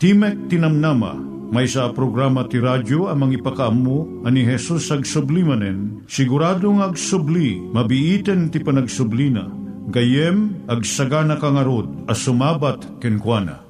Timek Tinamnama, may sa programa ti radyo amang ipakaamu ani Jesus ag sublimanen, siguradong ag subli, mabiiten ti panagsublina, gayem ag sagana kangarod as sumabat kenkwana.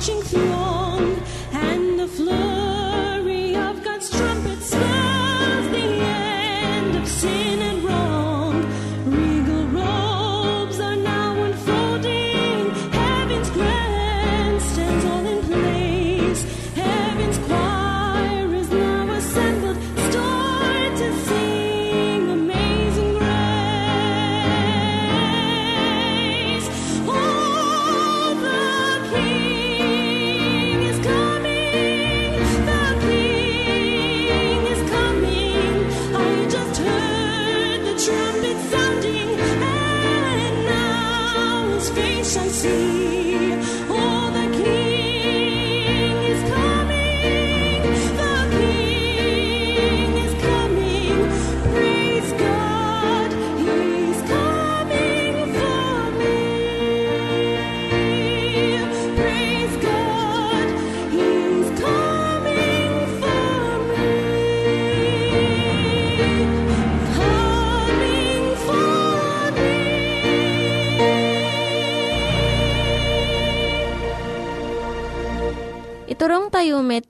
marching through.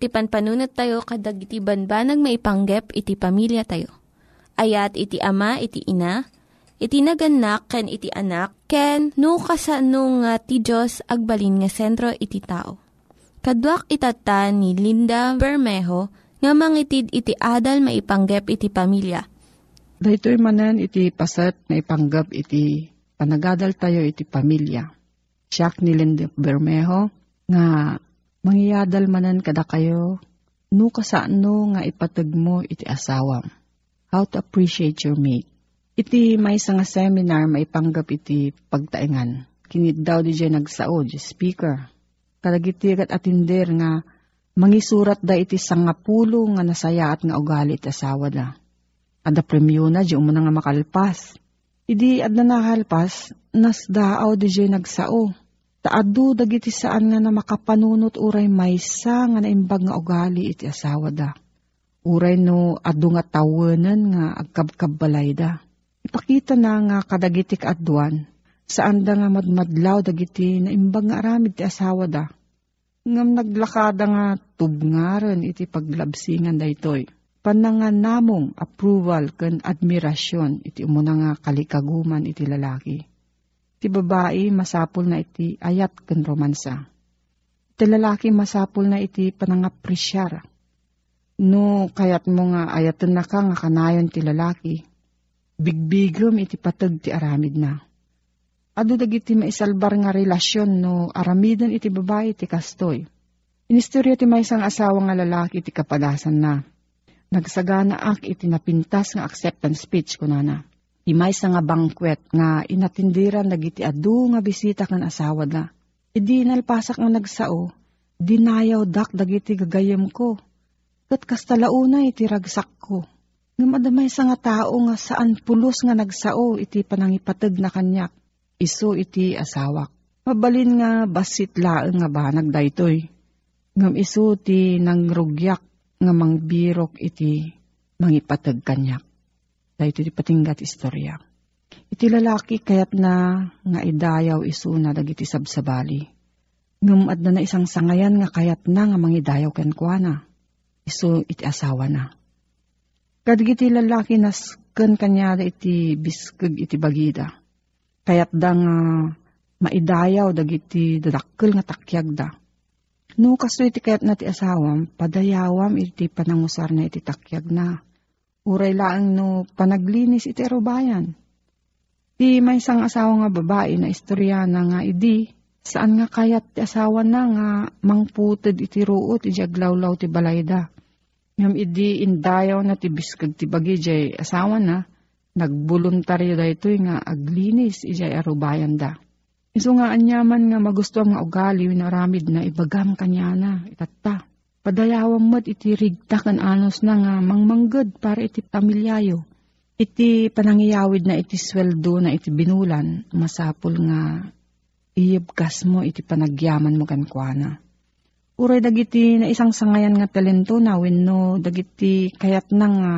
Kayo met, ti panpanunat tayo kadag iti banbanag maipanggep iti pamilya tayo. Ayat iti ama, iti ina, iti naganak, ken iti anak, ken no, kasano nga ti Diyos agbalin nga sentro iti tao. Kaduak itata ni Linda Bermejo nga mangitid iti adal maipanggep iti pamilya. Daytoy manen iti paset na ipanggap iti panagadal tayo iti pamilya. Siyak ni Linda Bermejo nga mangyadal manen kada kayo no kasano nga ipatag mo iti asawam. How to appreciate your mate. Iti may nga seminar maipanggap iti pagtaingan. Kinit daw di dyan nagsao, di speaker. Kalagitigat atinder nga mangisurat da iti sangapulo nga nasaya at nga ugali iti asawa da. Ada premyo na, di umuna nga makalpas. Idi ad na nakalpas, nas daaw di dyan nagsao. Taadu dagiti saan nga na makapanunot uray maysa nga naimbag nga ugali iti asawa da. Uray no adu nga tawanan nga agkabkabbalay da. Ipakita na nga kadagiti kaadwan, saan da nga madmadlaw dagiti naimbag nga aramid ti asawa da. Ngam naglakada nga tubngaran iti paglabsingan daytoy. Panangan namong approval ken admirasyon iti umuna nga kalikaguman iti lalaki. Ti babae masapul na iti ayat ken romansa. Ti lalaki masapul na iti panangapresyar. No kayat mo nga ayatan na ka nga kanayon ti lalaki. Bigbigom iti patag ti aramid na. Ado dagiti maisalbar nga relasyon no aramidan iti babae ti kastoy. Inistorya ti may isang asawa nga lalaki iti kapadasan na. Nagsagana ak iti napintas nga acceptance speech kunana. Imay sa nga banquet nga inatindiran dagiti adu nga bisita kan asawa da. Idi nalpasak nga nagsao, dinayaw dak dagiti gagayem ko. Kat kastalauna iti ragsak ko. Nga madamay sa nga tao nga saan pulos nga nagsao iti panangipatag na kanyak. Iso iti asawak. Mabalin nga basit laeng nga banag daytoy. Ngam iso ti nangrugyak nga mangbirok iti mangipatag kanyak. Dahito patinggat istorya. Iti lalaki kayat na nga idayaw iso na dagiti sabsabali. Ngam adna na isang sangayan nga kayat na nga mangidayaw ken kuana. Iso iti asawa na. Kadagiti lalaki nas ken kanyada iti biskeg iti bagida. Kayat da nga maidayaw dagiti dadakkel nga takyag da. No kasto iti kayat na ti asawam, padayawam iti panangusar na iti takyag na. Uray laang no panaglinis iti arubayan. Ti may isang asawa nga babae na istoryana nga idi, saan nga kayat ti asawa na nga mangputid iti ruot iti aglawlaw ti balayda. Ngam idi indayaw na ti biskag ti bagi jay asawa na, nagbuluntaryo da ito nga aglinis ijay arubayan da. Iso nga anyaman nga magusto nga ugali na ramid na ibagam kanya na itatta. Padayawang mat iti rigta kan anos na nga mangmanggad para iti pamilyayo. Iti panangiyawid na iti sweldo na iti binulan, masapul nga iyibkas mo iti panagyaman mo kankwana. Uray dagiti na isang sangayan nga talento na wenno dagiti kayat na nga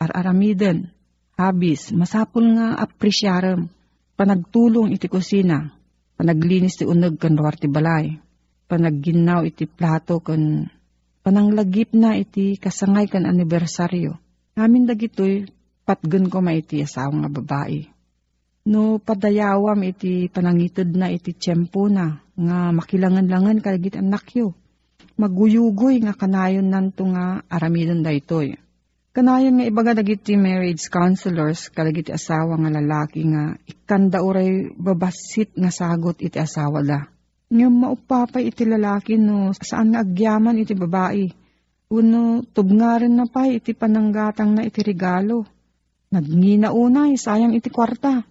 ar-aramiden, habis, masapul nga apresyarem, panagtulong iti kusina, panaglinis ti uneg kan luar ti balay, panagginaw iti plato kan pananglagip na iti kasangay kan anibersaryo. Amin dagitoy patgen ko maiti asawa nga babae. No padayawam iti panangitid na iti tiyempo na nga makilangan-langan kalagit anak yo. Maguyugoy nga kanayon nanto nga aramidon daytoy. Kanayon nga ibaga dagiti marriage counselors kalagiti asawa nga lalaki nga ikanda uray babasit nga sagot iti asawa da. Nga maupapay iti lalaki no saan nga agyaman iti babae. Uno tubngaren na pa iti pananggatang na iti regalo. Nagngina unay sayang iti kwarta.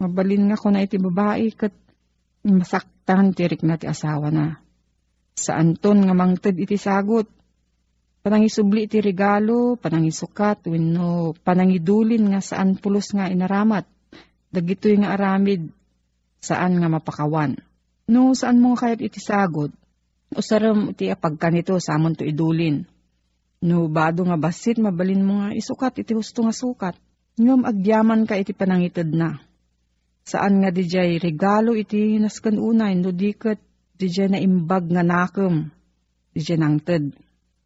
Mabalin nga ko na iti babae kat masaktan tirik na ti asawa na. Saan ton nga mangted iti sagot panangisubli iti regalo, panangisukat, wenno panangidulin nga saan pulos nga inaramat. Dagitoy nga aramid, saan nga mapakawan. No, saan mo kayat iti sagod? Usaram iti apagkanito samon to idulin. No, bado nga basit, mabalin mo nga isukat iti husto nga sukat. Ngam agyaman ka iti panangitid na. Saan nga di regalo iti naskan unay, no dikat di na imbag nga nakem. Di iti nangted.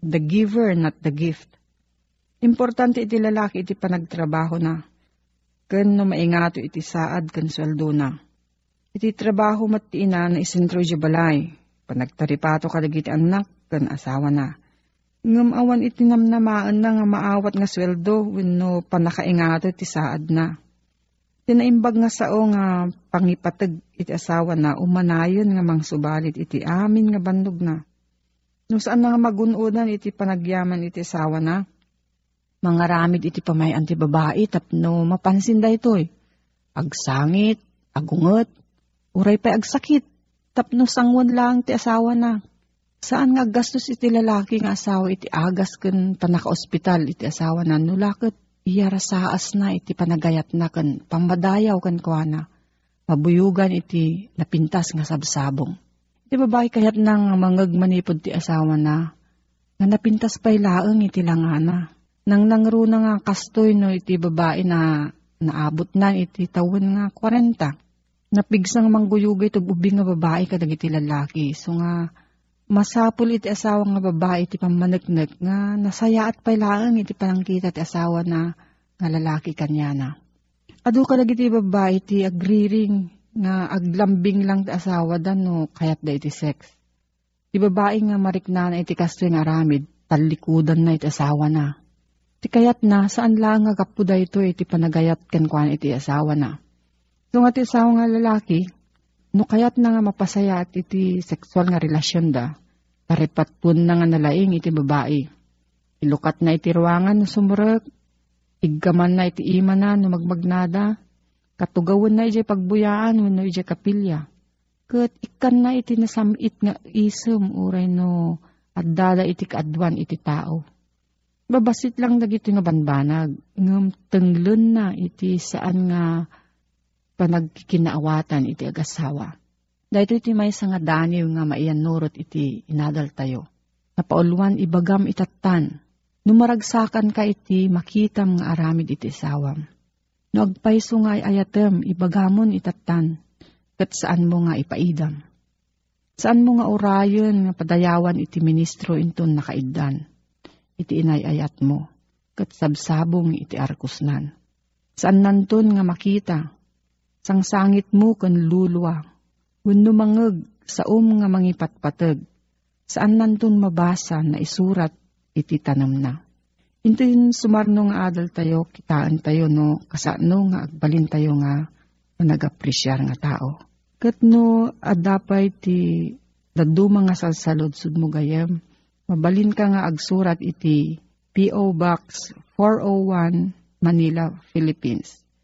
The giver, not the gift. Importante iti lalaki iti panagtrabaho na. Ken no maingato iti saad ken sweldo na. Iti trabaho mat ti ina na isentro di balay. Panagtaripato kadagiti anak ken asawa na. Ngam awan iti namnamaan na nga maawat nga sweldo wenno panakaingato iti saad na. Tinaimbag nga sao nga pangipatag iti asawa na umanayon nga mangsubalit iti amin nga bandog na. No saan na nga magunudan iti panagyaman iti asawa na? Mga ramid iti pamayan ti babae tapno mapansin da ito eh. Agsangit, agunget, uray pa agsakit, tapno sangwan lang ti asawa na. Saan nga gastos iti lalaki nga asawa iti agas ken panaka-ospital iti asawa na nulakot iyara saas na iti panagayat na ken pambadayaw ken kuana. Mabuyugan iti napintas nga sabsabong. Iti babae kayat nang mangag manipod ti asawa na nga napintas pa'y laeng iti langana. Nang nangro na nga kastoy no iti babae na naabot na iti tawon nga 40. Napigsang mangguyugay ito ubing nga babae kadag iti lalaki. So nga masapul iti asawa nga babae iti pamanagnag nga nasaya at pailangan iti panangkita iti asawa na nga lalaki kanya na. Ado kadag iti babae iti agriring nga aglambing lang ti asawa dan no kayat da iti sex. Ti babae nga mariknana iti kastoy nga aramid talikudan na iti asawa na. Ti kayat na saan lang nga kapuda ito iti panagayat ken kuan iti asawa na. So nga ti nga lalaki, no kayat na nga mapasaya at iti sexual nga relasyon da, taripatpun na nga nalaing iti babae. Ilukat na iti ruangan no sumurek, iggaman na iti ima na no magmagnada, katugawan na iti pagbuyaan no iti kapilya. Kat ikan na iti nasamit nga isem uray no at dada iti kaadwan iti tao babasit lang dagiti nga banbanag. Ngam tenglen na iti saan nga panagkikinaawatan iti agasawa. Dahito iti may nga daniw nga maiyan nurot iti inadal tayo. Napauluan ibagam itatan. Numaragsakan ka iti makitam nga aramid iti sawam. No agpaiso nga ayatem ibagamon itatan. Kat saan mo nga ipaidam. Saan mo nga orayon nga padayawan iti ministro inton nakaidan iti inayayat mo, kat sabsabong iti arkusnan. Saan nanton nga makita, sang sangit mo kan lulwa, wenno mangeg sa um nga mangipatpateg, saan nanton mabasa na isurat iti tanam na. Ito yung sumarno nga adal tayo, kitaan tayo no, kasano nga agbalin tayo nga nag-apresyar nga tao. Kat no, adapay ti dadu mga salsalod sud mo gayem, Mabalin ka nga agsurat iti P.O. Box 401 Manila, Philippines.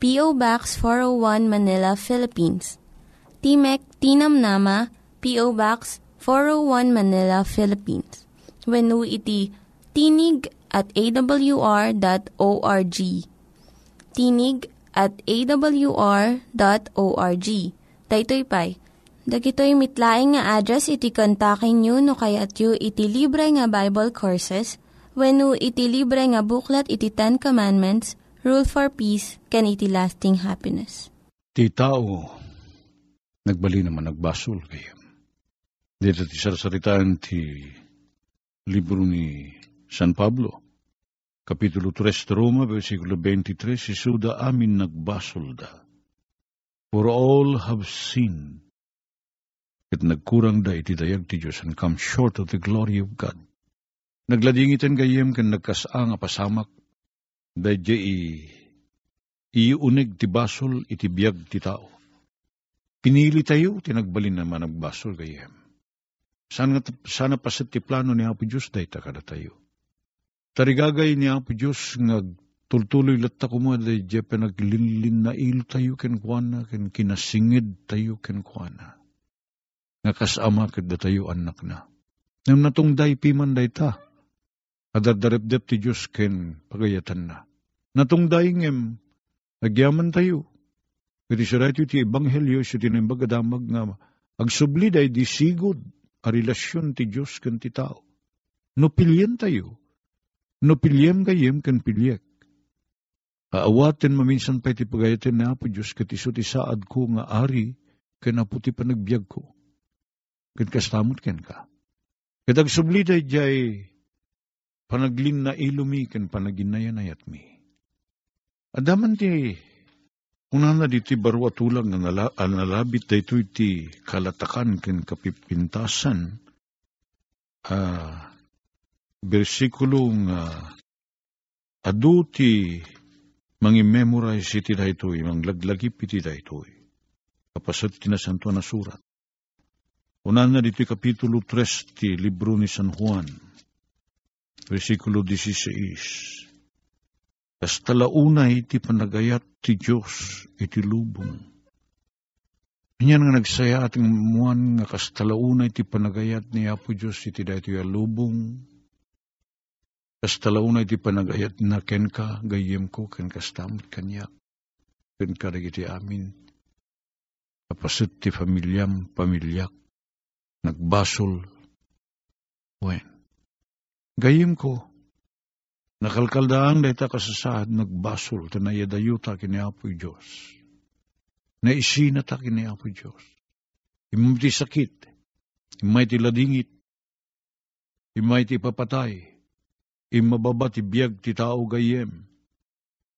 P.O. Box 401 Manila, Philippines. Timek Tinam Nama, P.O. Box 401 Manila, Philippines. When iti tinig at awr.org. Tinig at awr.org. Daytoy pa'y Dagitoy mitlaing nga address iti kontakin nyo no kayat yu iti libre nga Bible Courses when iti libre nga buklat iti Ten Commandments, Rule for Peace, can iti lasting happiness. Ti tao, nagbali naman nagbasol kayo. Dito ti sarsaritaan ti libro ni San Pablo, Kapitulo 3 Roma, versikulo 23, si Suda amin nagbasol da. For all have sinned ket nagkurang da iti dayag ti Diyos and come short of the glory of God. Nagladingitan gayem ken nagkasang apasamak dadya i iunig ti basol iti biyag ti tao. Pinili tayo, tinagbalin naman nagbasol gayem. Sana, sana pasit ti plano ni Apo Diyos dayta kada tayo. Tarigagay ni Apo Diyos nga tultuloy latta ko mo dadya panaglilin na ilo tayo ken kuana ken kinasingid tayo ken kuana nga kasama ket tayo anak na. Ngam natungday piman day ta. Adadarepdep ti Diyos ken pagayatan na. Natong daingem, agyaman tayo. Kati siya ti Ebanghelyo, siya tinimbagadamag nga, agsubli day di sigod a relasyon ti Diyos ken ti tao. No pilyen tayo, no pilyem gayem ken pilyek. Aawaten maminsan pa iti pagayatin na po Diyos kat iso ti saad ko nga ari ken apo ti panagbiag ko. Ken kastamot ken ka. Kat agsubli day jay panaglin na ilumi ken panaginayat mi. Adaman ti Unana di ti barwa tulang nga nala, nalabit da ito iti kalatakan ken kapipintasan. Uh, bersikulo nga adu ti mangi-memorize iti da ito, manglaglagip iti da ito. Kapasat ti nasanto na surat. Unana dito kapitulo 3 ti libro ni San Juan, versikulo 16. Kas talaunay iti panagayat ti Diyos iti lubong. Yan nga nagsaya ating muan nga kas talaunay iti panagayat ni Apo Diyos iti dahito ya lubong. Kas talaunay iti panagayat na ken ka gayem ko ken kastamot kanyak. Ken ka iti amin. Kapasit ti pamilyam pamilyak. Nagbasol. Wen. Gayem ko, Nakalkaldaan dayta kasasad nagbasol ta nayadayuta kini Apoy Diyos. Naisina ta kini Apoy Diyos. Imam ti sakit, imay ti ladingit, imay ti papatay, imababa ti biyag ti tao gayem,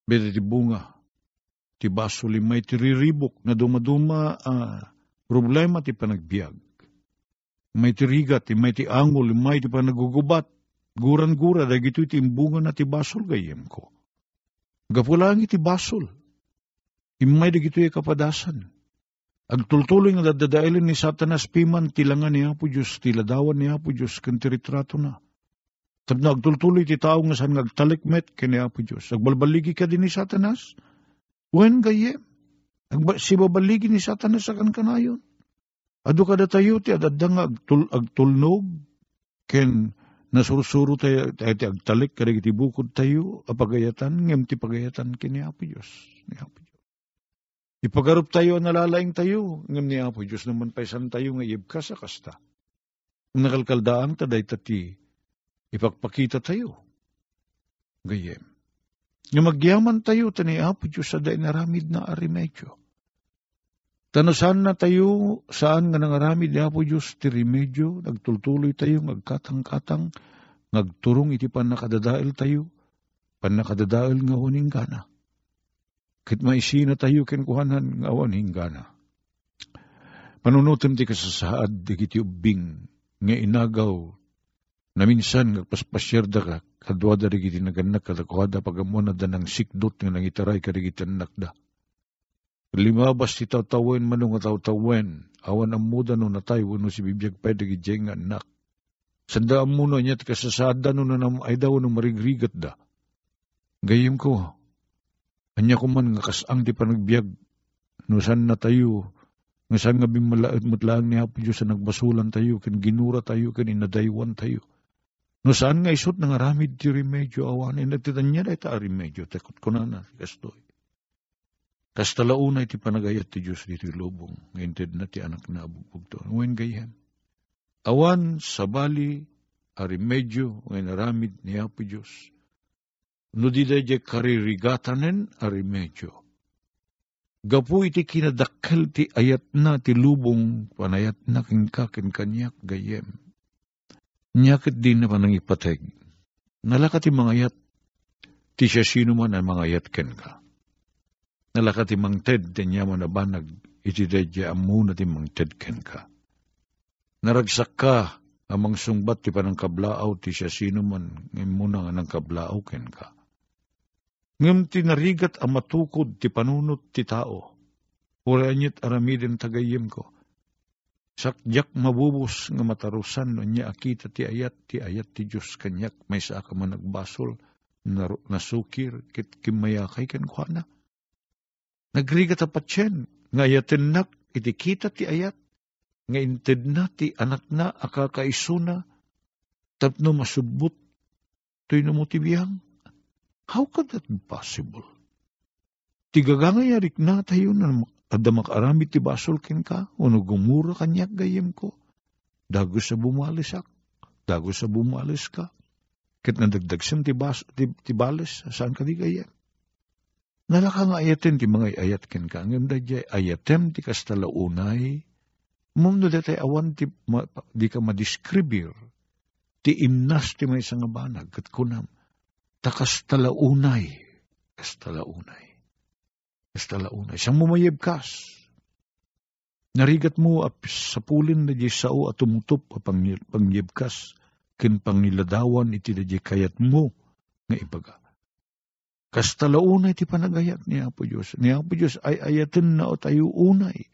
bete ti bunga, ti basol imay riribok na dumaduma uh, problema ti panagbiag. May ti rigat, imay ti angol, imay ti panagugubat, Guran-gura, dagito iti imbunga na ti basol gayem ko. Gapulang iti basol. Imay dagito iti kapadasan. Agtultuloy nga dadadailin ni Satanas piman tilangan ni Apo Diyos, tiladawan ni Apo Diyos, kan tiritrato na. Tad na agtultuloy ti tao nga saan ngagtalikmet kini Apo Diyos. Agbalbaligi ka din ni Satanas. Wen gayem. Agba, si babaligi ni Satanas sa kan kanayon. Ado kada tayo ti adadda nga agtul, agtulnog ken nasursuro tayo, tayo agtalik, kada iti bukod tayo, apagayatan, ngem ti pagayatan kini Apo Diyos. Ni Apo Diyos. Ipagarup tayo, nalalaing tayo, ngem ni Apo Diyos naman paisan tayo nga ibka sa kasta. Kung nakalkaldaan, taday tati, ipagpakita tayo. Gayem. Nga magyaman tayo, tani Apo Diyos, sa day naramid na arimedyo. Tano saan na tayo, saan nga nangaramid ni Apo Diyos, ti remedyo, nagtultuloy tayo, nagkatang-katang, nagturong iti pan nakadadail tayo, pan nakadadail nga huning gana. Kit maisina tayo kinkuhanan nga awan hinggana. Panunutom ti kasasaad, di kiti ubing, nga inagaw, na minsan nagpaspasyar da ka, kadwa da rigiti naganak kadakwada pagamon na da ng sikdot nga nangitaray karigiti anak da Limabas ti tawtawen manong nga tawtawen, awan ang muda no natay, wano si bibiyag pwede gijeng anak. Sanda ang muna niya, kasasada no na ay daw no marigrigat da. Gayim ko, anya ko man nga kasang ti panagbiag, no san na tayo, nga saan nga bimalaot mo't lang ni Apo Diyos sa nagbasulan tayo, kin ginura tayo, kin inadaywan tayo. No saan nga isot nga ramid ti remedyo awan, inatitan niya na ita remedyo, takot ko na na, kastoy. Kas talauna iti panagayat ti Diyos dito lubong, ngayon na ti anak na abugbog to. Ngayon gayem. Awan sa bali, arimedyo, ngayon aramid ni Apo Diyos. No di dahi karirigatanen, arimedyo. Gapu iti kinadakkel ti ayat na ti lubong, panayat na kingkakin kanyak gayem. Nyakit din na panang ipateg. Nalakat ti mga ayat, ti siya sino man ang mga ayat ken ka nalaka ti mangted tenya mo na banag iti dedya amuna ti mangted ken ka. Naragsak ka amang sungbat ti panang kablaaw ti siya sino man ngem muna nga nang kablaaw ken ka. Ngem ti narigat ang matukod ti panunot ti tao. Urianyit aramidin tagayim ko. Sakjak mabubos nga matarusan no niya akita ti ayat ti ayat ti Diyos kanyak may sa ka man nagbasol nasukir kit kimayakay ken kuana Nagrigat a patyen, nga yatin nak, iti kita ti ayat, nga inted na ti anak na akakaisuna, tapno masubot, To'y namutibiyang. How could that be possible? Tigagangay arik na tayo na adda makarami ti basol ken ka, uno gumura kanyak gayem ko. Dago sa bumalisak, dago sa bumalis ka. Kit nga dagdagsam ti, bas, ti, ti balis, saan ka di gayem? Nalaka nga ayaten ti mga ayat ken ka, ngam da ayatem ti kastala unay, mum no datay awan ti, ma, di ka madiskribir, ti imnas ti may nga banag, kat kunam, takas talaunay, kas talaunay. Kas talaunay. Siyang mumayib. Narigat mo ap sa pulin na di sao at tumutup a pangyibkas, kin pangiladawan iti di kayat mo, nga ibaga. Kas talaunay ti panagayat ni Apo Diyos. Ni Apo Diyos ay ayatin na o tayo unay.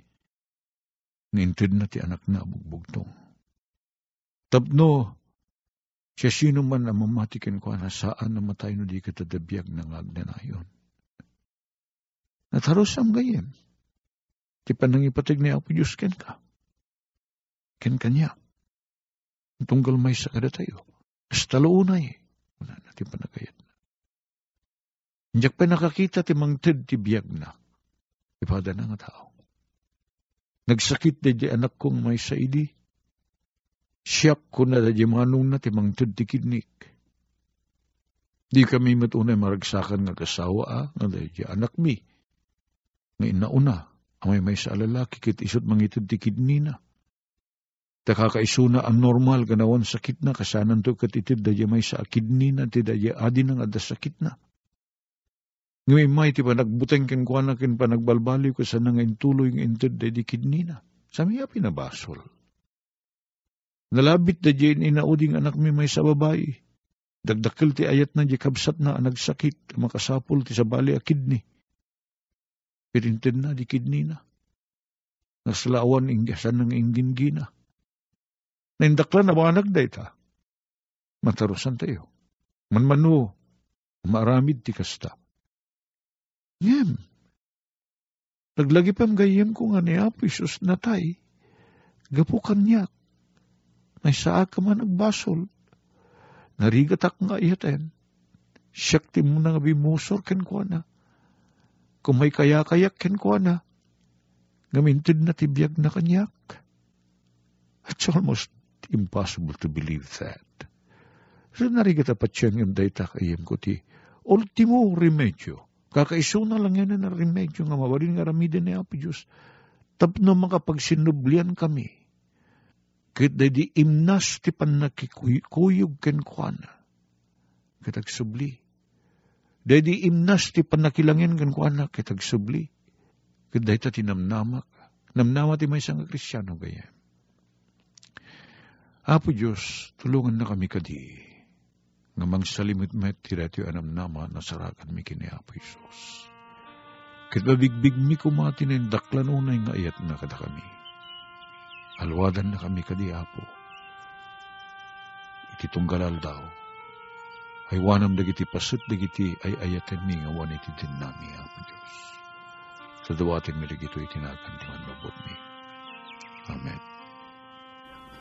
Ngintid na ti anak na bugbugtong. Tapno, siya sino man ang mamatikin ko na saan namatay no di katadabiyag ng agnanayon. Nataros ang gayem. Ti panang ipatig ni Apo Diyos ken ka. Ken kanya. Tunggal may sa kada tayo. Astaloonay. Wala na ti panagayat na. Ndiyak pa nakakita ti mangtid ti biyag na. Ipada na nga tao. Nagsakit di anak kong may sa idi Siyak ko na dadya manong na timang tudtikidnik. Di kami matunay maragsakan nga kasawa ah, nga dadya anak mi. Nga inauna, amay may sa alalaki kit isot mangitid tikidni na. Takakaisuna ang normal ganawan sakit na kasanan to katitid dadya may sa akidni na ti dadya adi nang sakit na. Ngayon may ti pa nagbuteng ken kwa na ken pa nagbalbali ko sa nangain tuloy ng intid dadya kidni na. Sami pinabasol. Nalabit da di inauding anak mi may sa babae. Dagdakil ti ayat na di kabsat na nagsakit, makasapol ti sa bali a kidney. Pirintin na di kidney na. Naslaawan inggasan ng inggin-gina. Naindakla na mga nagday ta. Matarusan tayo. Manmano, maaramid ti kasta. Ngem, naglagi pam gayem ko nga ni Apo natay, gapukan niya, may saa ka man nagbasol. Narigatak nga iyaten. Siyakti mo na nga bimusor ken ko na. Kung may kaya-kayak ken ko na. Gamintid na tibiyag na kanyak. It's almost impossible to believe that. So narigata pa siyang yung data kayem ko ti ultimo remedyo. Kakaiso na lang yan na remedyo nga mawarin nga ramidin ni Apo Diyos. Tapno makapagsinublian kami Ket di imnas ti panakikuyog ken kuana. Kitag subli. di imnas ti panakilangin ken kuana kitag subli. Ket dayta tinamnamak. Namnama ti may isang kristyano gaya. Apo Diyos, tulungan na kami kadi. Nga mangsalimit-met ti retyo anamnama na sarakan mi kini Apo Isos. Ket babigbig mi kumati na daklan unay nga ayat na kada kami Alwadan na kami kadi apo. Iti tunggalal daw. Ay wanam dagiti pasut dagiti ay ayaten mi nga wan iti din nami apo Diyos. Sa dawatin mi dagito itinagan ti manubot mi.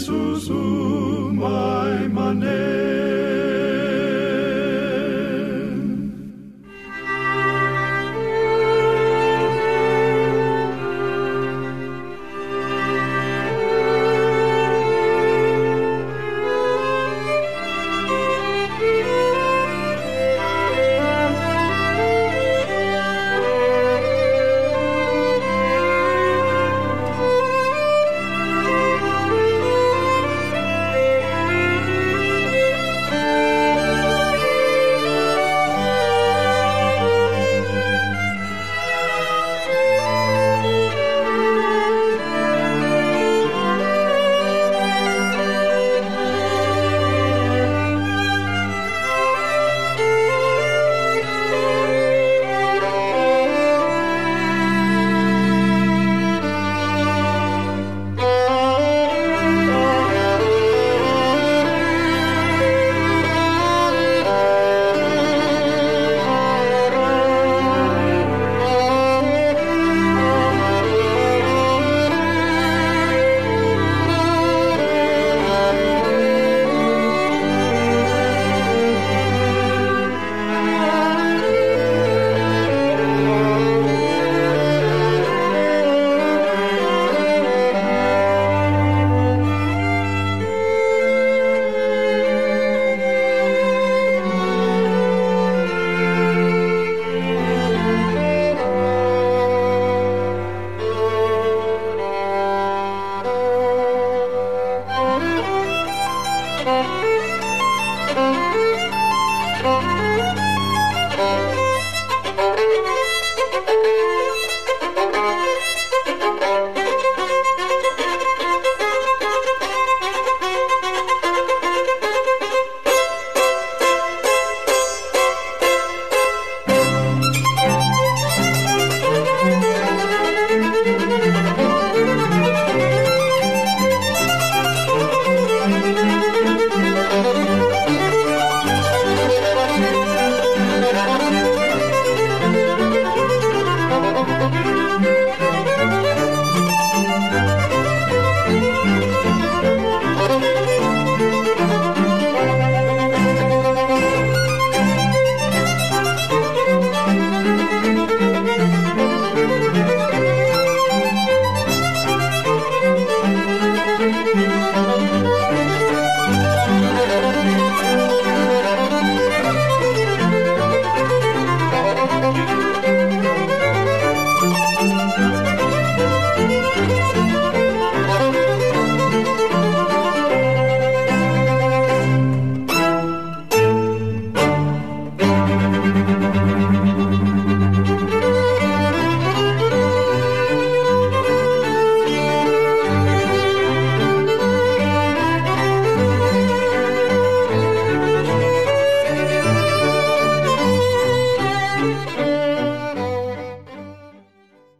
manen, ni Jesus umay manen.